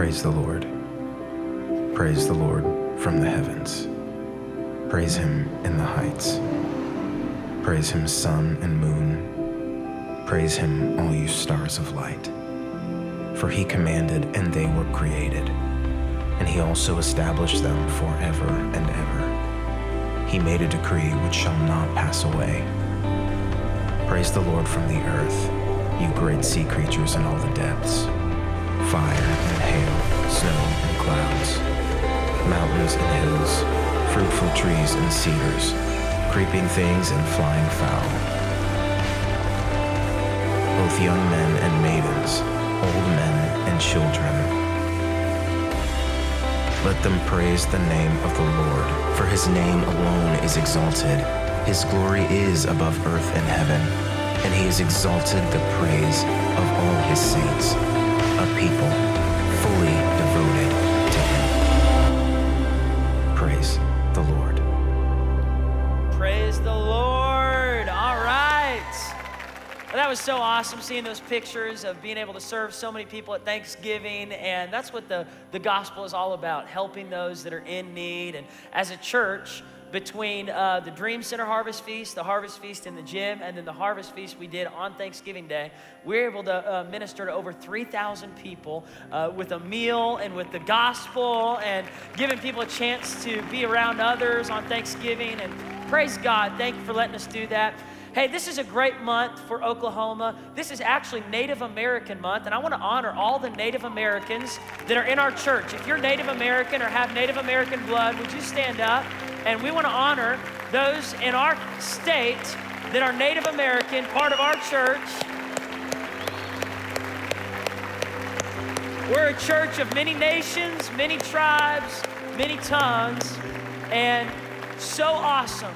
Praise the Lord. Praise the Lord from the heavens. Praise him in the heights. Praise him, sun and moon. Praise him, all you stars of light. For he commanded, and they were created, and he also established them forever and ever. He made a decree which shall not pass away. Praise the Lord from the earth, you great sea creatures in all the depths, fire and hail, snow and clouds, mountains and hills, fruitful trees and cedars, creeping things and flying fowl, both young men and maidens, old men and children. Let them praise the name of the Lord, for his name alone is exalted. His glory is above earth and heaven, and he has exalted the praise of all his saints, a people fully devoted to him. Praise the Lord. Praise the Lord. All right. Well, that was so awesome seeing those pictures of being able to serve so many people at Thanksgiving. And that's what the, the gospel is all about helping those that are in need. And as a church, between uh, the Dream Center Harvest Feast, the Harvest Feast in the gym, and then the Harvest Feast we did on Thanksgiving Day, we were able to uh, minister to over 3,000 people uh, with a meal and with the gospel and giving people a chance to be around others on Thanksgiving. And praise God, thank you for letting us do that. Hey, this is a great month for Oklahoma. This is actually Native American month, and I want to honor all the Native Americans that are in our church. If you're Native American or have Native American blood, would you stand up? And we want to honor those in our state that are Native American, part of our church. We're a church of many nations, many tribes, many tongues, and so awesome.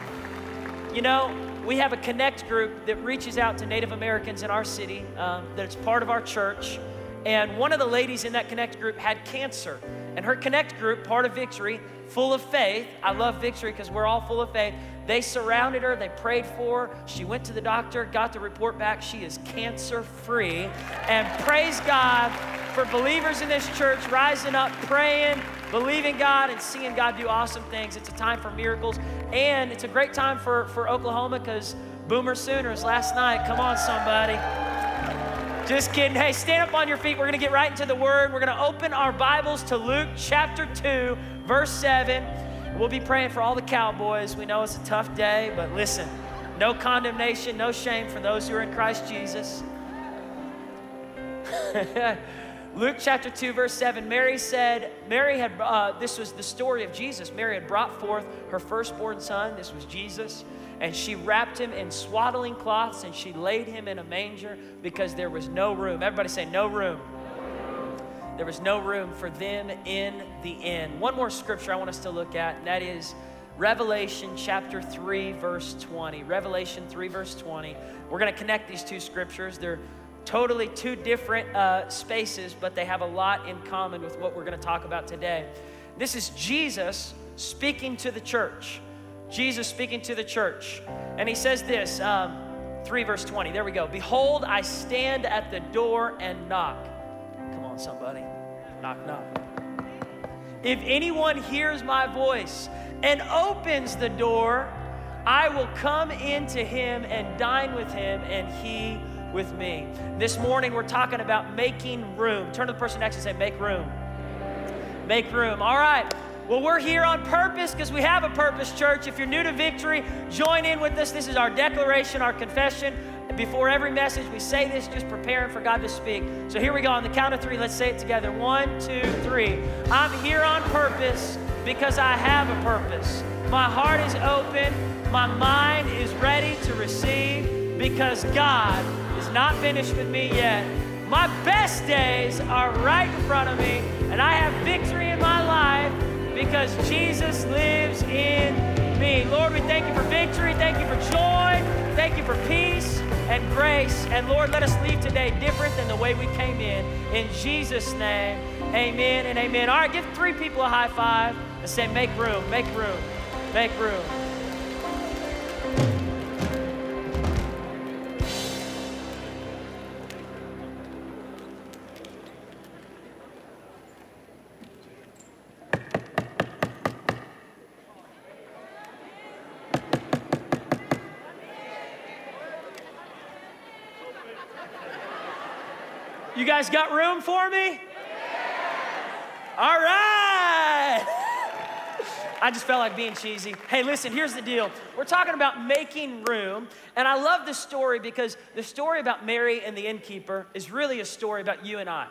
You know, we have a connect group that reaches out to Native Americans in our city um, that's part of our church. And one of the ladies in that connect group had cancer. And her connect group, part of Victory, full of faith, I love Victory because we're all full of faith. They surrounded her, they prayed for her. She went to the doctor, got the report back. She is cancer free. And praise God for believers in this church rising up, praying, believing God, and seeing God do awesome things. It's a time for miracles. And it's a great time for, for Oklahoma because Boomer Sooners last night. Come on, somebody. Just kidding. Hey, stand up on your feet. We're going to get right into the word. We're going to open our Bibles to Luke chapter 2, verse 7. We'll be praying for all the cowboys. We know it's a tough day, but listen no condemnation, no shame for those who are in Christ Jesus. Luke chapter 2, verse 7, Mary said, Mary had, uh, this was the story of Jesus. Mary had brought forth her firstborn son, this was Jesus, and she wrapped him in swaddling cloths and she laid him in a manger because there was no room. Everybody say, no room. There was no room for them in the inn. One more scripture I want us to look at, and that is Revelation chapter 3, verse 20. Revelation 3, verse 20. We're going to connect these two scriptures. They're totally two different uh, spaces, but they have a lot in common with what we're going to talk about today. This is Jesus speaking to the church. Jesus speaking to the church. And he says this um, 3 verse 20. There we go. Behold, I stand at the door and knock. Come on, somebody. Knock, knock. If anyone hears my voice and opens the door, I will come into him and dine with him, and he with me. This morning, we're talking about making room. Turn to the person next to and say, Make room. Make room. All right. Well, we're here on purpose because we have a purpose, church. If you're new to victory, join in with us. This is our declaration, our confession. Before every message, we say this just preparing for God to speak. So here we go. On the count of three, let's say it together. One, two, three. I'm here on purpose because I have a purpose. My heart is open, my mind is ready to receive because God is not finished with me yet. My best days are right in front of me, and I have victory in my life because Jesus lives in me. Lord, we thank you for victory. Thank you for joy. Thank you for peace and grace. And Lord, let us leave today different than the way we came in. In Jesus' name, amen and amen. All right, give three people a high five and say, make room, make room, make room. You guys got room for me? All right. I just felt like being cheesy. Hey, listen, here's the deal. We're talking about making room, and I love this story because the story about Mary and the innkeeper is really a story about you and I.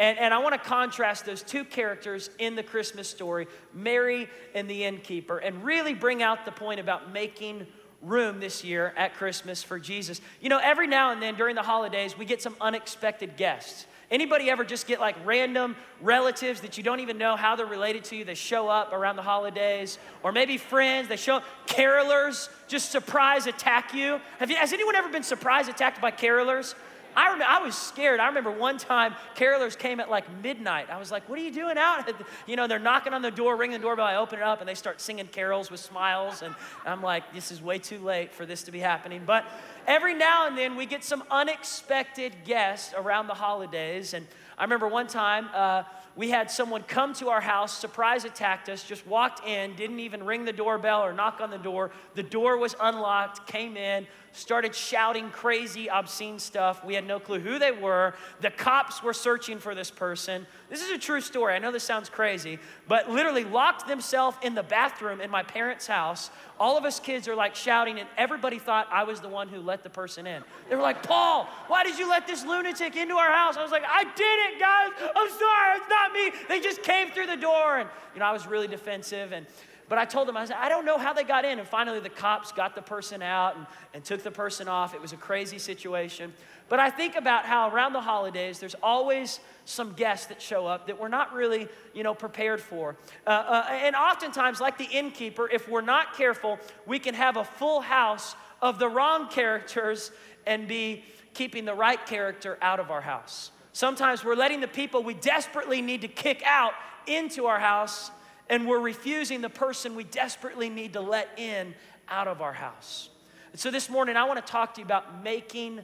And, and I want to contrast those two characters in the Christmas story, Mary and the innkeeper, and really bring out the point about making room this year at Christmas for Jesus. You know, every now and then during the holidays, we get some unexpected guests. Anybody ever just get like random relatives that you don't even know how they're related to you? They show up around the holidays, or maybe friends. They show up. Carolers just surprise attack you. Have you. Has anyone ever been surprise attacked by carolers? I remember I was scared. I remember one time carolers came at like midnight. I was like, "What are you doing out?" You know, they're knocking on the door, ringing the doorbell. I open it up, and they start singing carols with smiles, and I'm like, "This is way too late for this to be happening." But every now and then we get some unexpected guests around the holidays, and I remember one time. Uh, we had someone come to our house, surprise attacked us, just walked in, didn't even ring the doorbell or knock on the door. The door was unlocked, came in, started shouting crazy, obscene stuff. We had no clue who they were. The cops were searching for this person. This is a true story. I know this sounds crazy, but literally locked themselves in the bathroom in my parents' house. All of us kids are like shouting, and everybody thought I was the one who let the person in. They were like, Paul, why did you let this lunatic into our house? I was like, I did it, guys. I'm sorry. It's not me. They just came through the door. And, you know, I was really defensive. And, but I told them, I said, I don't know how they got in. And finally, the cops got the person out and, and took the person off. It was a crazy situation. But I think about how around the holidays, there's always some guests that show up that we're not really, you know, prepared for. Uh, uh, and oftentimes, like the innkeeper, if we're not careful, we can have a full house of the wrong characters and be keeping the right character out of our house. Sometimes we're letting the people we desperately need to kick out into our house and we're refusing the person we desperately need to let in out of our house. And so this morning, I want to talk to you about making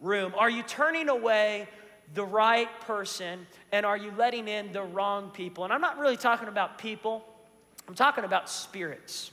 room. Are you turning away the right person and are you letting in the wrong people? And I'm not really talking about people, I'm talking about spirits.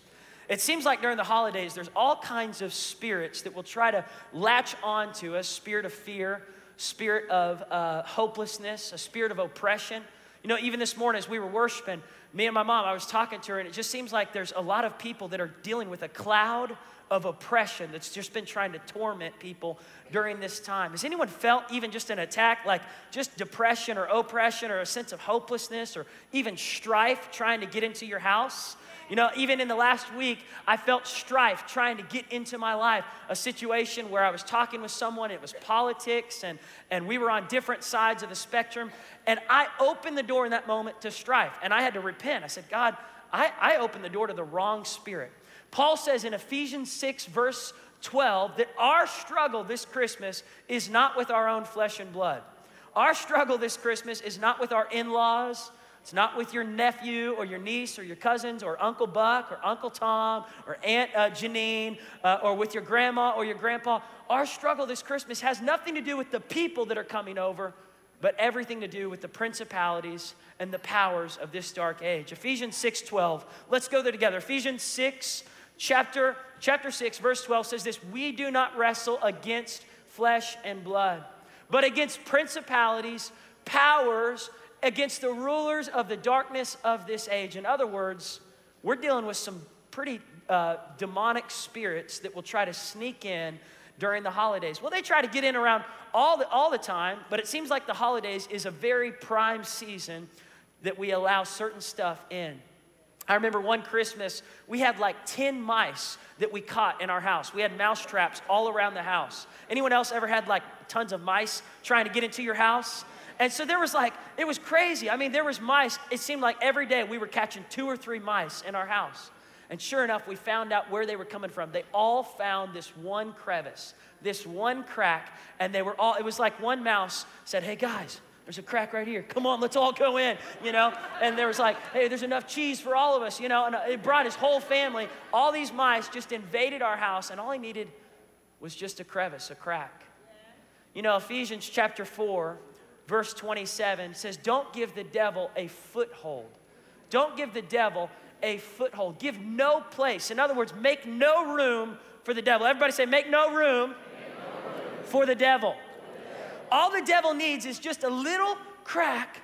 It seems like during the holidays, there's all kinds of spirits that will try to latch on to us spirit of fear, spirit of uh, hopelessness, a spirit of oppression. You know, even this morning as we were worshiping, me and my mom, I was talking to her, and it just seems like there's a lot of people that are dealing with a cloud of oppression that's just been trying to torment people during this time. Has anyone felt even just an attack, like just depression or oppression or a sense of hopelessness or even strife trying to get into your house? You know, even in the last week, I felt strife trying to get into my life. A situation where I was talking with someone, it was politics, and, and we were on different sides of the spectrum. And I opened the door in that moment to strife, and I had to repent. I said, God, I, I opened the door to the wrong spirit. Paul says in Ephesians 6, verse 12, that our struggle this Christmas is not with our own flesh and blood. Our struggle this Christmas is not with our in laws, it's not with your nephew or your niece or your cousins or Uncle Buck or Uncle Tom or Aunt uh, Janine uh, or with your grandma or your grandpa. Our struggle this Christmas has nothing to do with the people that are coming over, but everything to do with the principalities and the powers of this dark age. Ephesians 6:12. Let's go there together. Ephesians 6 chapter chapter 6 verse 12 says this, "We do not wrestle against flesh and blood, but against principalities, powers, against the rulers of the darkness of this age. In other words, we're dealing with some pretty uh, demonic spirits that will try to sneak in during the holidays. Well, they try to get in around all the, all the time, but it seems like the holidays is a very prime season that we allow certain stuff in. I remember one Christmas, we had like 10 mice that we caught in our house. We had mouse traps all around the house. Anyone else ever had like tons of mice trying to get into your house? And so there was like, it was crazy. I mean, there was mice. It seemed like every day we were catching two or three mice in our house. And sure enough, we found out where they were coming from. They all found this one crevice, this one crack, and they were all, it was like one mouse said, Hey guys, there's a crack right here. Come on, let's all go in, you know? And there was like, hey, there's enough cheese for all of us, you know? And it brought his whole family. All these mice just invaded our house, and all he needed was just a crevice, a crack. You know, Ephesians chapter 4, verse 27 says, Don't give the devil a foothold. Don't give the devil a foothold. Give no place. In other words, make no room for the devil. Everybody say, Make no room, make no room. for the devil. All the devil needs is just a little crack,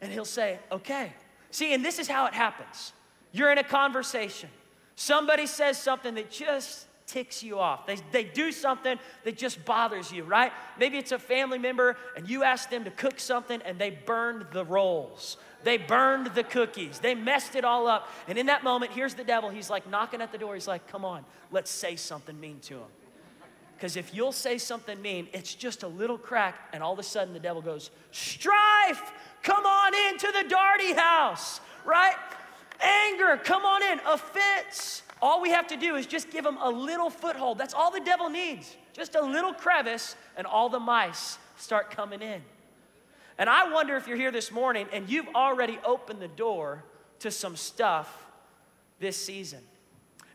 and he'll say, okay. See, and this is how it happens. You're in a conversation. Somebody says something that just ticks you off. They, they do something that just bothers you, right? Maybe it's a family member and you ask them to cook something and they burned the rolls. They burned the cookies. They messed it all up. And in that moment, here's the devil. He's like knocking at the door. He's like, come on, let's say something mean to him. Because if you'll say something mean, it's just a little crack, and all of a sudden the devil goes, Strife, come on into the darty house, right? Anger, come on in. Offense, all we have to do is just give them a little foothold. That's all the devil needs. Just a little crevice, and all the mice start coming in. And I wonder if you're here this morning and you've already opened the door to some stuff this season.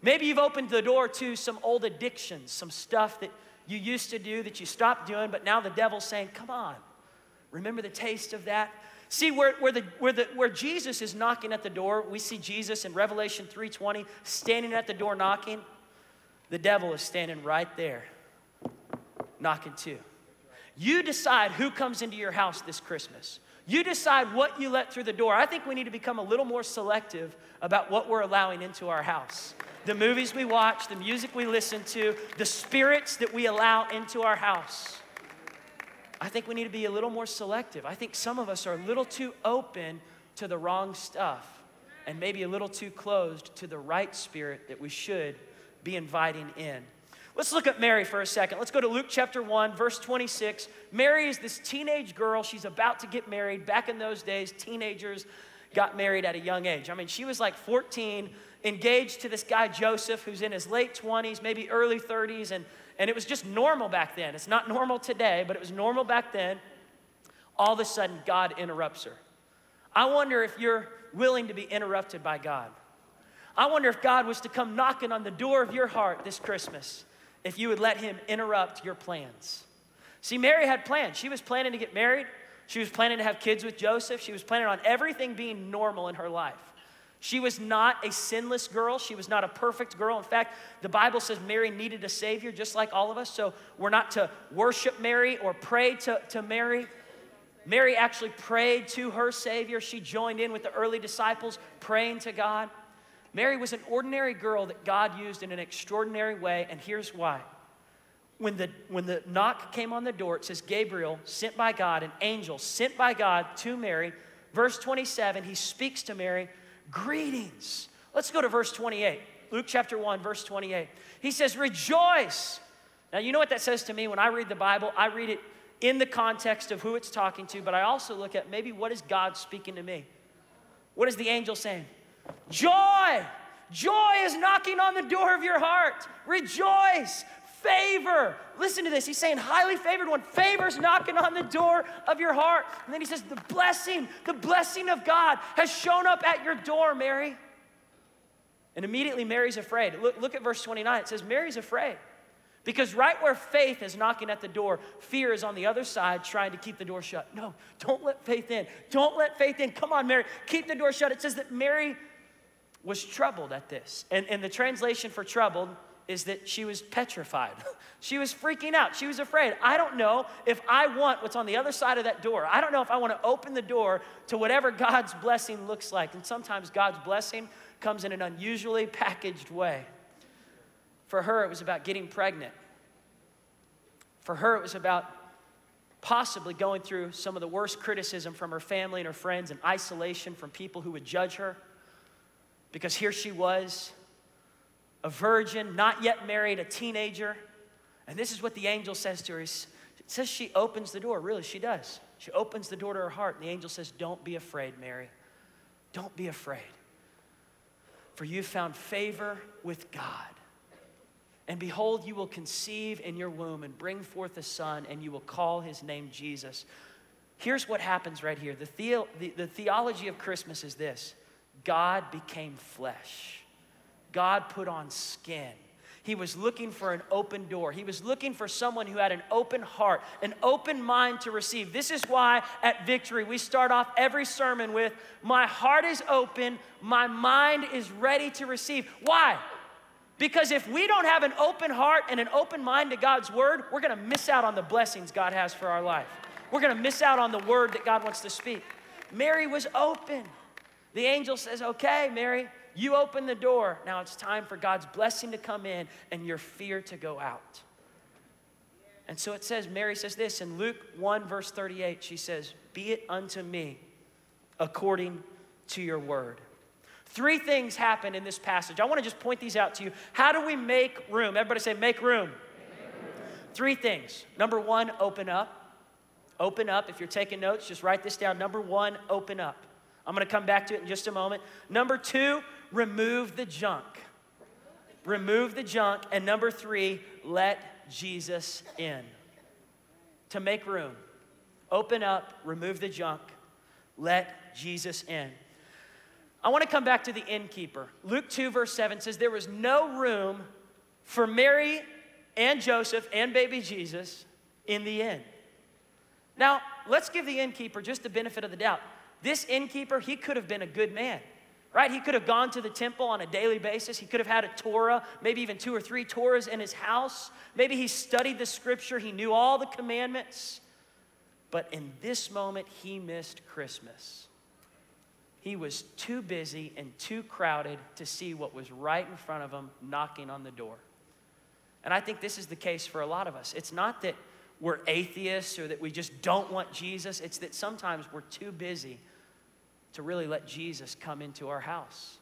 Maybe you've opened the door to some old addictions, some stuff that you used to do that you stopped doing, but now the devil's saying, Come on, remember the taste of that? See, where, where, the, where, the, where Jesus is knocking at the door, we see Jesus in Revelation 3.20 standing at the door knocking. The devil is standing right there, knocking too. You decide who comes into your house this Christmas. You decide what you let through the door. I think we need to become a little more selective about what we're allowing into our house. The movies we watch, the music we listen to, the spirits that we allow into our house. I think we need to be a little more selective. I think some of us are a little too open to the wrong stuff and maybe a little too closed to the right spirit that we should be inviting in. Let's look at Mary for a second. Let's go to Luke chapter 1, verse 26. Mary is this teenage girl. She's about to get married. Back in those days, teenagers got married at a young age. I mean, she was like 14, engaged to this guy Joseph, who's in his late 20s, maybe early 30s, and and it was just normal back then. It's not normal today, but it was normal back then. All of a sudden, God interrupts her. I wonder if you're willing to be interrupted by God. I wonder if God was to come knocking on the door of your heart this Christmas, if you would let Him interrupt your plans. See, Mary had plans. She was planning to get married, she was planning to have kids with Joseph, she was planning on everything being normal in her life. She was not a sinless girl. She was not a perfect girl. In fact, the Bible says Mary needed a Savior just like all of us. So we're not to worship Mary or pray to, to Mary. Mary actually prayed to her Savior. She joined in with the early disciples praying to God. Mary was an ordinary girl that God used in an extraordinary way, and here's why. When the, when the knock came on the door, it says Gabriel, sent by God, an angel sent by God to Mary. Verse 27, he speaks to Mary greetings. Let's go to verse 28. Luke chapter 1, verse 28. He says, Rejoice. Now, you know what that says to me when I read the Bible? I read it in the context of who it's talking to, but I also look at maybe what is God speaking to me? What is the angel saying? Joy! Joy is knocking on the door of your heart. Rejoice favor. Listen to this. He's saying, highly favored one. Favor's knocking on the door of your heart. And then he says, the blessing, the blessing of God has shown up at your door, Mary. And immediately Mary's afraid. Look, look at verse 29. It says, Mary's afraid. Because right where faith is knocking at the door, fear is on the other side trying to keep the door shut. No, don't let faith in. Don't let faith in. Come on, Mary, keep the door shut. It says that Mary was troubled at this. And, and the translation for troubled is that she was petrified. she was freaking out. She was afraid. I don't know if I want what's on the other side of that door. I don't know if I want to open the door to whatever God's blessing looks like. And sometimes God's blessing comes in an unusually packaged way. For her, it was about getting pregnant. For her, it was about possibly going through some of the worst criticism from her family and her friends and isolation from people who would judge her. Because here she was a virgin, not yet married, a teenager. And this is what the angel says to her. It says she opens the door. Really, she does. She opens the door to her heart, and the angel says, Don't be afraid, Mary. Don't be afraid. For you found favor with God. And behold, you will conceive in your womb and bring forth a son, and you will call his name Jesus. Here's what happens right here the, the, the theology of Christmas is this God became flesh. God put on skin. He was looking for an open door. He was looking for someone who had an open heart, an open mind to receive. This is why at Victory we start off every sermon with, My heart is open, my mind is ready to receive. Why? Because if we don't have an open heart and an open mind to God's word, we're gonna miss out on the blessings God has for our life. We're gonna miss out on the word that God wants to speak. Mary was open. The angel says, Okay, Mary, you open the door. Now it's time for God's blessing to come in and your fear to go out. And so it says, Mary says this in Luke 1, verse 38. She says, Be it unto me according to your word. Three things happen in this passage. I want to just point these out to you. How do we make room? Everybody say, make room. Three things. Number one, open up. Open up. If you're taking notes, just write this down. Number one, open up. I'm going to come back to it in just a moment. Number two, remove the junk. Remove the junk. And number three, let Jesus in. To make room. Open up, remove the junk, let Jesus in. I want to come back to the innkeeper. Luke 2, verse 7 says, There was no room for Mary and Joseph and baby Jesus in the inn. Now, let's give the innkeeper just the benefit of the doubt. This innkeeper, he could have been a good man, right? He could have gone to the temple on a daily basis. He could have had a Torah, maybe even two or three Torahs in his house. Maybe he studied the scripture, he knew all the commandments. But in this moment, he missed Christmas. He was too busy and too crowded to see what was right in front of him knocking on the door. And I think this is the case for a lot of us. It's not that we're atheists or that we just don't want Jesus, it's that sometimes we're too busy to really let Jesus come into our house.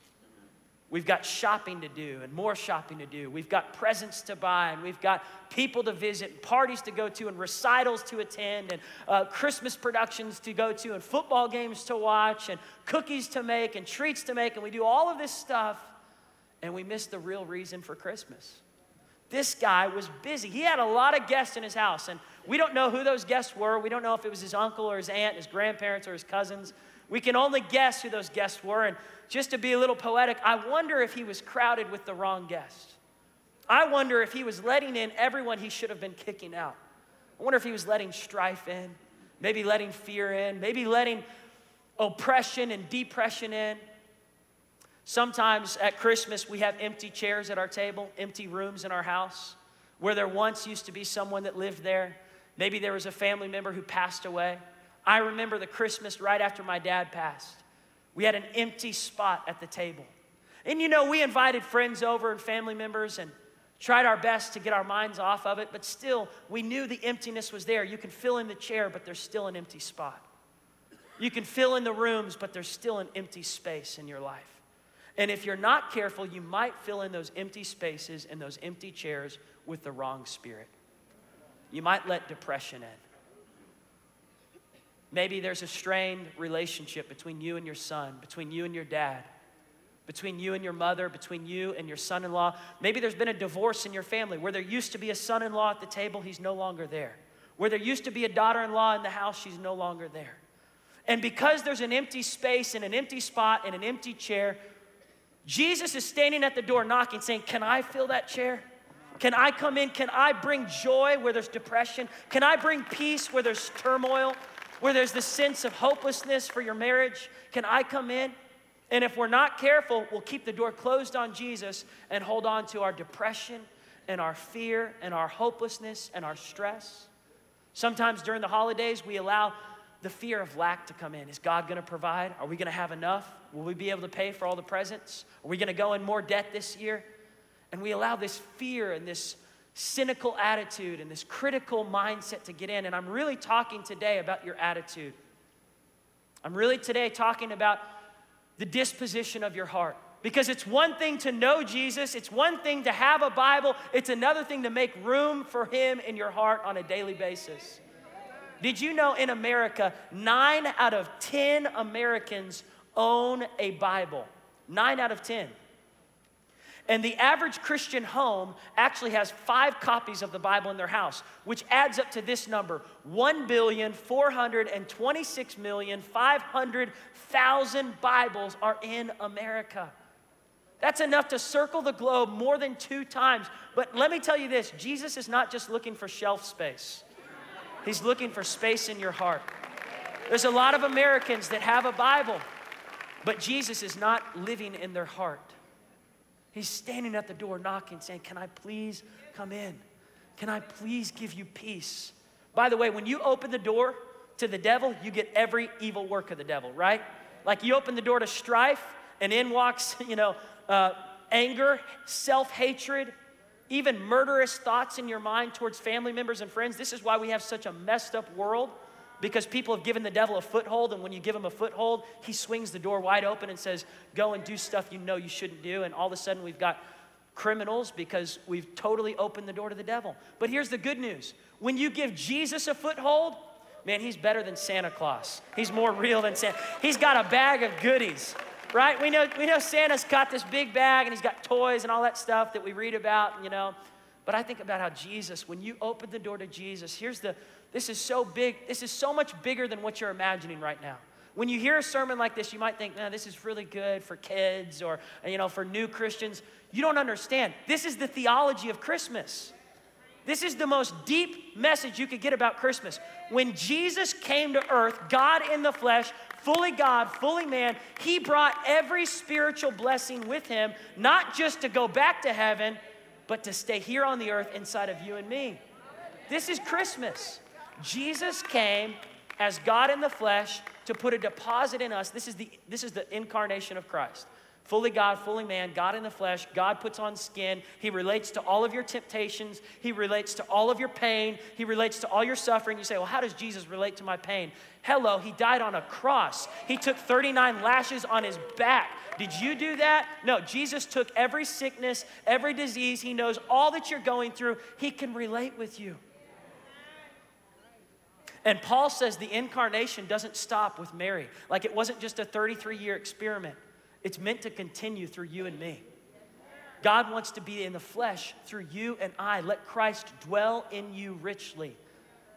We've got shopping to do and more shopping to do. We've got presents to buy and we've got people to visit, and parties to go to, and recitals to attend, and uh, Christmas productions to go to, and football games to watch, and cookies to make, and treats to make. And we do all of this stuff and we miss the real reason for Christmas. This guy was busy. He had a lot of guests in his house, and we don't know who those guests were. We don't know if it was his uncle or his aunt, his grandparents or his cousins. We can only guess who those guests were. And just to be a little poetic, I wonder if he was crowded with the wrong guests. I wonder if he was letting in everyone he should have been kicking out. I wonder if he was letting strife in, maybe letting fear in, maybe letting oppression and depression in. Sometimes at Christmas, we have empty chairs at our table, empty rooms in our house, where there once used to be someone that lived there. Maybe there was a family member who passed away. I remember the Christmas right after my dad passed. We had an empty spot at the table. And you know, we invited friends over and family members and tried our best to get our minds off of it, but still, we knew the emptiness was there. You can fill in the chair, but there's still an empty spot. You can fill in the rooms, but there's still an empty space in your life. And if you're not careful, you might fill in those empty spaces and those empty chairs with the wrong spirit. You might let depression in. Maybe there's a strained relationship between you and your son, between you and your dad, between you and your mother, between you and your son in law. Maybe there's been a divorce in your family where there used to be a son in law at the table, he's no longer there. Where there used to be a daughter in law in the house, she's no longer there. And because there's an empty space and an empty spot and an empty chair, Jesus is standing at the door knocking, saying, Can I fill that chair? Can I come in? Can I bring joy where there's depression? Can I bring peace where there's turmoil? Where there's this sense of hopelessness for your marriage, can I come in? And if we're not careful, we'll keep the door closed on Jesus and hold on to our depression and our fear and our hopelessness and our stress. Sometimes during the holidays, we allow the fear of lack to come in. Is God going to provide? Are we going to have enough? Will we be able to pay for all the presents? Are we going to go in more debt this year? And we allow this fear and this cynical attitude and this critical mindset to get in. And I'm really talking today about your attitude. I'm really today talking about the disposition of your heart. Because it's one thing to know Jesus, it's one thing to have a Bible, it's another thing to make room for Him in your heart on a daily basis. Did you know in America, nine out of 10 Americans own a Bible? Nine out of 10. And the average Christian home actually has five copies of the Bible in their house, which adds up to this number 1,426,500,000 Bibles are in America. That's enough to circle the globe more than two times. But let me tell you this Jesus is not just looking for shelf space, He's looking for space in your heart. There's a lot of Americans that have a Bible, but Jesus is not living in their heart. He's standing at the door knocking, saying, Can I please come in? Can I please give you peace? By the way, when you open the door to the devil, you get every evil work of the devil, right? Like you open the door to strife, and in walks, you know, uh, anger, self hatred, even murderous thoughts in your mind towards family members and friends. This is why we have such a messed up world because people have given the devil a foothold, and when you give him a foothold, he swings the door wide open and says, Go and do stuff you know you shouldn't do. And all of a sudden, we've got criminals because we've totally opened the door to the devil. But here's the good news when you give Jesus a foothold, man, he's better than Santa Claus. He's more real than Santa. He's got a bag of goodies, right? We know, we know Santa's got this big bag and he's got toys and all that stuff that we read about, you know. But I think about how Jesus, when you open the door to Jesus, here's the, this is so big, this is so much bigger than what you're imagining right now. When you hear a sermon like this, you might think, man, this is really good for kids or, you know, for new Christians. You don't understand. This is the theology of Christmas. This is the most deep message you could get about Christmas. When Jesus came to earth, God in the flesh, fully God, fully man, he brought every spiritual blessing with him, not just to go back to heaven, but to stay here on the earth inside of you and me. This is Christmas. Jesus came as God in the flesh to put a deposit in us. This is the, this is the incarnation of Christ. Fully God, fully man, God in the flesh. God puts on skin. He relates to all of your temptations. He relates to all of your pain. He relates to all your suffering. You say, Well, how does Jesus relate to my pain? Hello, he died on a cross. He took 39 lashes on his back. Did you do that? No, Jesus took every sickness, every disease. He knows all that you're going through. He can relate with you. And Paul says the incarnation doesn't stop with Mary. Like it wasn't just a 33 year experiment, it's meant to continue through you and me. God wants to be in the flesh through you and I. Let Christ dwell in you richly.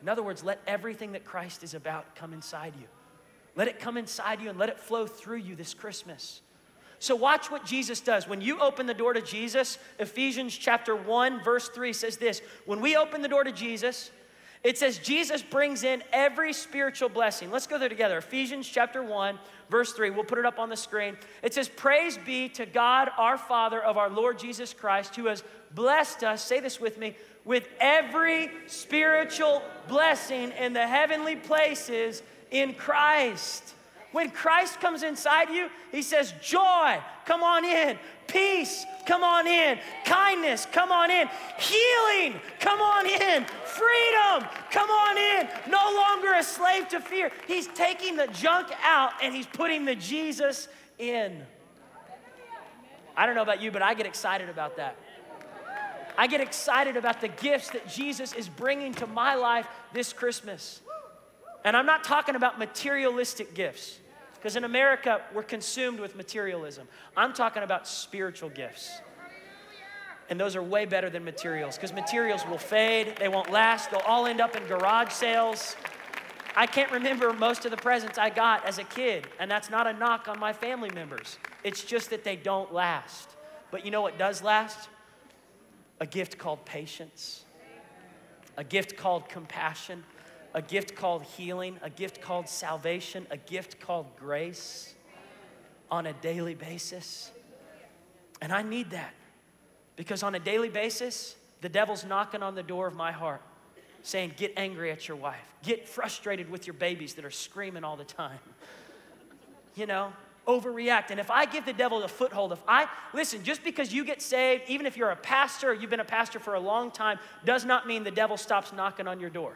In other words, let everything that Christ is about come inside you. Let it come inside you and let it flow through you this Christmas. So, watch what Jesus does. When you open the door to Jesus, Ephesians chapter 1, verse 3 says this When we open the door to Jesus, it says Jesus brings in every spiritual blessing. Let's go there together. Ephesians chapter 1, verse 3. We'll put it up on the screen. It says, Praise be to God, our Father, of our Lord Jesus Christ, who has blessed us, say this with me, with every spiritual blessing in the heavenly places in Christ. When Christ comes inside you, he says, Joy, come on in. Peace, come on in. Kindness, come on in. Healing, come on in. Freedom, come on in. No longer a slave to fear. He's taking the junk out and he's putting the Jesus in. I don't know about you, but I get excited about that. I get excited about the gifts that Jesus is bringing to my life this Christmas. And I'm not talking about materialistic gifts, because in America, we're consumed with materialism. I'm talking about spiritual gifts. And those are way better than materials, because materials will fade, they won't last, they'll all end up in garage sales. I can't remember most of the presents I got as a kid, and that's not a knock on my family members. It's just that they don't last. But you know what does last? A gift called patience, a gift called compassion, a gift called healing, a gift called salvation, a gift called grace on a daily basis. And I need that because on a daily basis, the devil's knocking on the door of my heart saying, Get angry at your wife, get frustrated with your babies that are screaming all the time. You know, overreact. And if I give the devil a foothold, if I, listen, just because you get saved, even if you're a pastor or you've been a pastor for a long time, does not mean the devil stops knocking on your door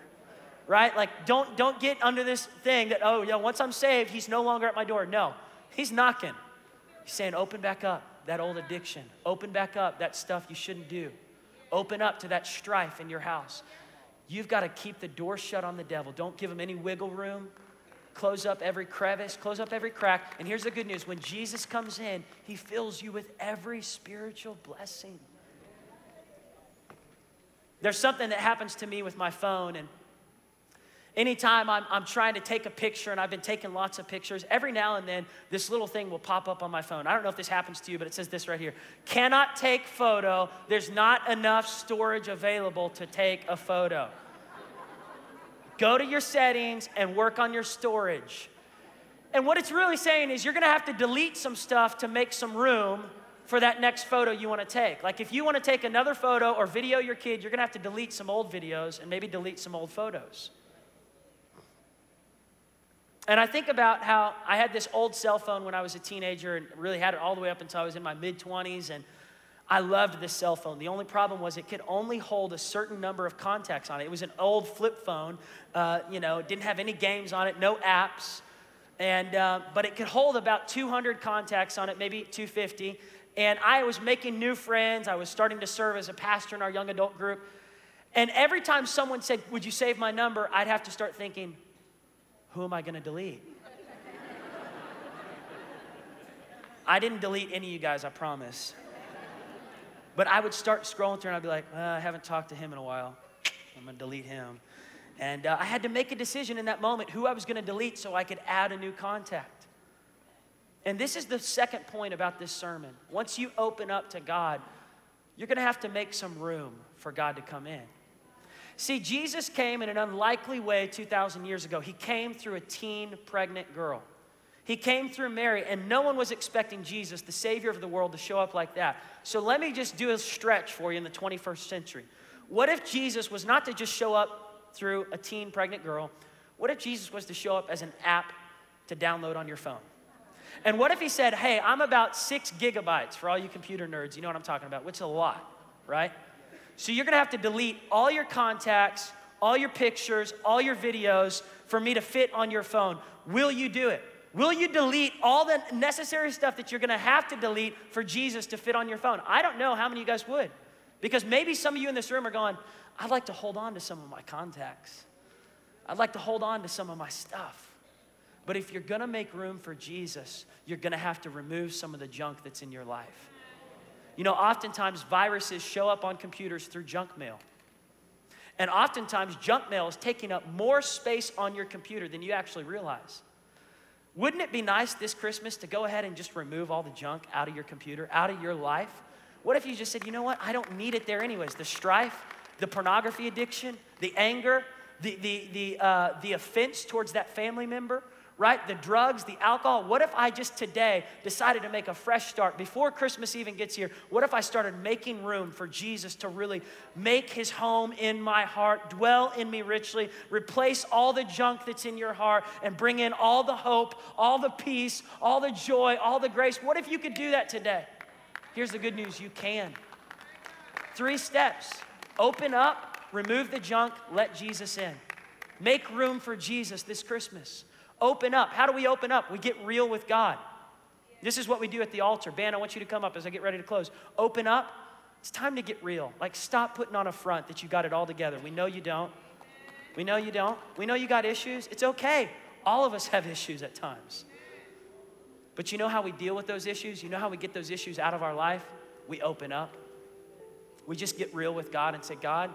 right? Like, don't, don't get under this thing that, oh, yeah, once I'm saved, he's no longer at my door. No, he's knocking. He's saying, open back up that old addiction. Open back up that stuff you shouldn't do. Open up to that strife in your house. You've got to keep the door shut on the devil. Don't give him any wiggle room. Close up every crevice, close up every crack. And here's the good news when Jesus comes in, he fills you with every spiritual blessing. There's something that happens to me with my phone, and Anytime I'm, I'm trying to take a picture, and I've been taking lots of pictures, every now and then this little thing will pop up on my phone. I don't know if this happens to you, but it says this right here Cannot take photo. There's not enough storage available to take a photo. Go to your settings and work on your storage. And what it's really saying is you're gonna have to delete some stuff to make some room for that next photo you want to take. Like if you want to take another photo or video your kid, you're going to have to delete some old videos and maybe delete some old photos. And I think about how I had this old cell phone when I was a teenager and really had it all the way up until I was in my mid 20s. And I loved this cell phone. The only problem was it could only hold a certain number of contacts on it. It was an old flip phone, uh, you know, didn't have any games on it, no apps. And, uh, but it could hold about 200 contacts on it, maybe 250. And I was making new friends. I was starting to serve as a pastor in our young adult group. And every time someone said, Would you save my number? I'd have to start thinking, who am I going to delete? I didn't delete any of you guys, I promise. But I would start scrolling through and I'd be like, uh, I haven't talked to him in a while. I'm going to delete him. And uh, I had to make a decision in that moment who I was going to delete so I could add a new contact. And this is the second point about this sermon. Once you open up to God, you're going to have to make some room for God to come in. See, Jesus came in an unlikely way 2,000 years ago. He came through a teen pregnant girl. He came through Mary, and no one was expecting Jesus, the Savior of the world, to show up like that. So let me just do a stretch for you in the 21st century. What if Jesus was not to just show up through a teen pregnant girl? What if Jesus was to show up as an app to download on your phone? And what if he said, Hey, I'm about six gigabytes for all you computer nerds? You know what I'm talking about, which is a lot, right? So you're gonna have to delete all your contacts, all your pictures, all your videos for me to fit on your phone. Will you do it? Will you delete all the necessary stuff that you're gonna have to delete for Jesus to fit on your phone? I don't know how many of you guys would. Because maybe some of you in this room are going, I'd like to hold on to some of my contacts. I'd like to hold on to some of my stuff. But if you're gonna make room for Jesus, you're gonna have to remove some of the junk that's in your life. You know, oftentimes viruses show up on computers through junk mail. And oftentimes, junk mail is taking up more space on your computer than you actually realize. Wouldn't it be nice this Christmas to go ahead and just remove all the junk out of your computer, out of your life? What if you just said, you know what, I don't need it there anyways? The strife, the pornography addiction, the anger, the, the, the, uh, the offense towards that family member, right? The drugs, the alcohol. What if I just today decided to make a fresh start before Christmas even gets here? What if I started making room for Jesus to really make his home in my heart, dwell in me richly, replace all the junk that's in your heart, and bring in all the hope, all the peace, all the joy, all the grace? What if you could do that today? Here's the good news you can. Three steps open up, remove the junk, let Jesus in. Make room for Jesus this Christmas. Open up. How do we open up? We get real with God. This is what we do at the altar. Ben, I want you to come up as I get ready to close. Open up. It's time to get real. Like, stop putting on a front that you got it all together. We know you don't. We know you don't. We know you got issues. It's okay. All of us have issues at times. But you know how we deal with those issues? You know how we get those issues out of our life? We open up. We just get real with God and say, God,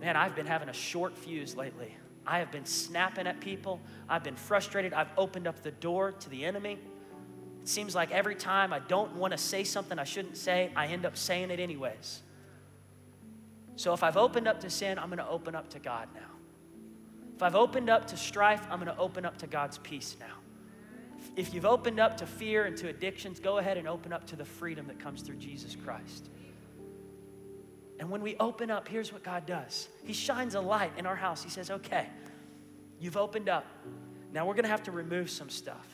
man, I've been having a short fuse lately. I have been snapping at people. I've been frustrated. I've opened up the door to the enemy. It seems like every time I don't want to say something I shouldn't say, I end up saying it anyways. So if I've opened up to sin, I'm going to open up to God now. If I've opened up to strife, I'm going to open up to God's peace now. If you've opened up to fear and to addictions, go ahead and open up to the freedom that comes through Jesus Christ. And when we open up, here's what God does He shines a light in our house. He says, Okay, you've opened up. Now we're going to have to remove some stuff.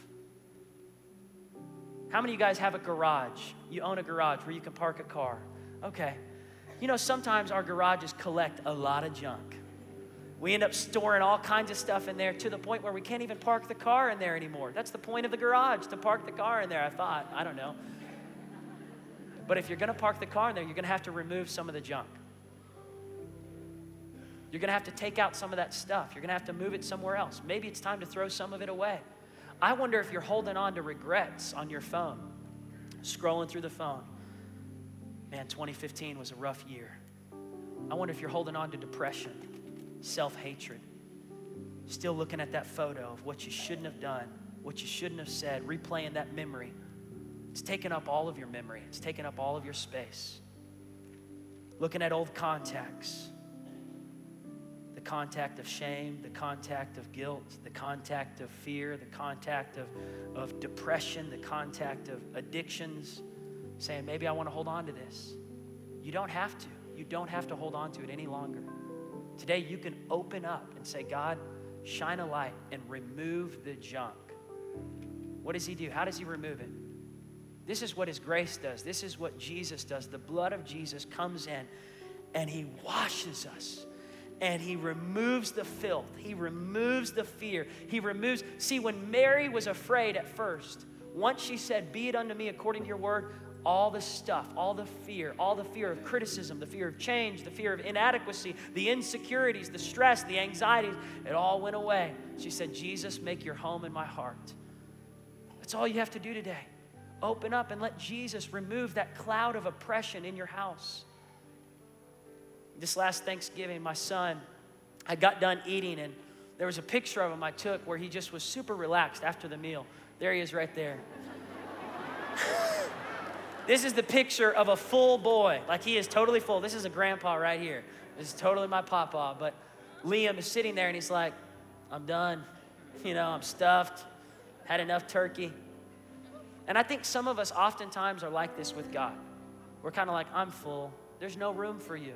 How many of you guys have a garage? You own a garage where you can park a car. Okay. You know, sometimes our garages collect a lot of junk. We end up storing all kinds of stuff in there to the point where we can't even park the car in there anymore. That's the point of the garage, to park the car in there, I thought. I don't know. But if you're going to park the car in there, you're going to have to remove some of the junk. You're going to have to take out some of that stuff. You're going to have to move it somewhere else. Maybe it's time to throw some of it away. I wonder if you're holding on to regrets on your phone, scrolling through the phone. Man, 2015 was a rough year. I wonder if you're holding on to depression, self hatred, still looking at that photo of what you shouldn't have done, what you shouldn't have said, replaying that memory it's taken up all of your memory, it's taken up all of your space. Looking at old contacts the contact of shame, the contact of guilt, the contact of fear, the contact of, of depression, the contact of addictions, saying, maybe I want to hold on to this. You don't have to. You don't have to hold on to it any longer. Today, you can open up and say, God, shine a light and remove the junk. What does He do? How does He remove it? This is what His grace does. This is what Jesus does. The blood of Jesus comes in and He washes us and he removes the filth. He removes the fear. He removes. See, when Mary was afraid at first, once she said, Be it unto me according to your word, all the stuff, all the fear, all the fear of criticism, the fear of change, the fear of inadequacy, the insecurities, the stress, the anxieties, it all went away. She said, Jesus, make your home in my heart. That's all you have to do today. Open up and let Jesus remove that cloud of oppression in your house. This last Thanksgiving, my son, I got done eating, and there was a picture of him I took where he just was super relaxed after the meal. There he is right there. this is the picture of a full boy. Like he is totally full. This is a grandpa right here. This is totally my papa. But Liam is sitting there and he's like, I'm done. You know, I'm stuffed, had enough turkey. And I think some of us oftentimes are like this with God. We're kind of like, I'm full. There's no room for you.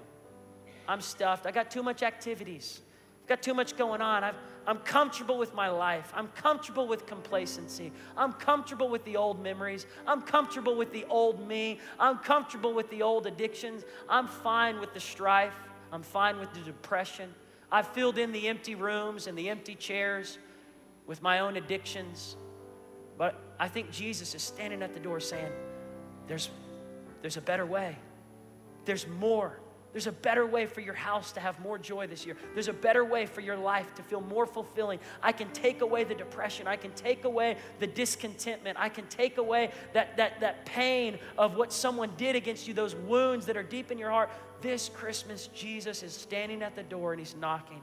I'm stuffed. I got too much activities. I've got too much going on. i am comfortable with my life. I'm comfortable with complacency. I'm comfortable with the old memories. I'm comfortable with the old me. I'm comfortable with the old addictions. I'm fine with the strife. I'm fine with the depression. I've filled in the empty rooms and the empty chairs with my own addictions. I think Jesus is standing at the door saying, There's, there's a better way. There's more. There's a better way for your house to have more joy this year. There's a better way for your life to feel more fulfilling. I can take away the depression. I can take away the discontentment. I can take away that, that, that pain of what someone did against you, those wounds that are deep in your heart. This Christmas, Jesus is standing at the door and he's knocking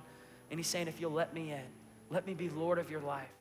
and he's saying, If you'll let me in, let me be Lord of your life.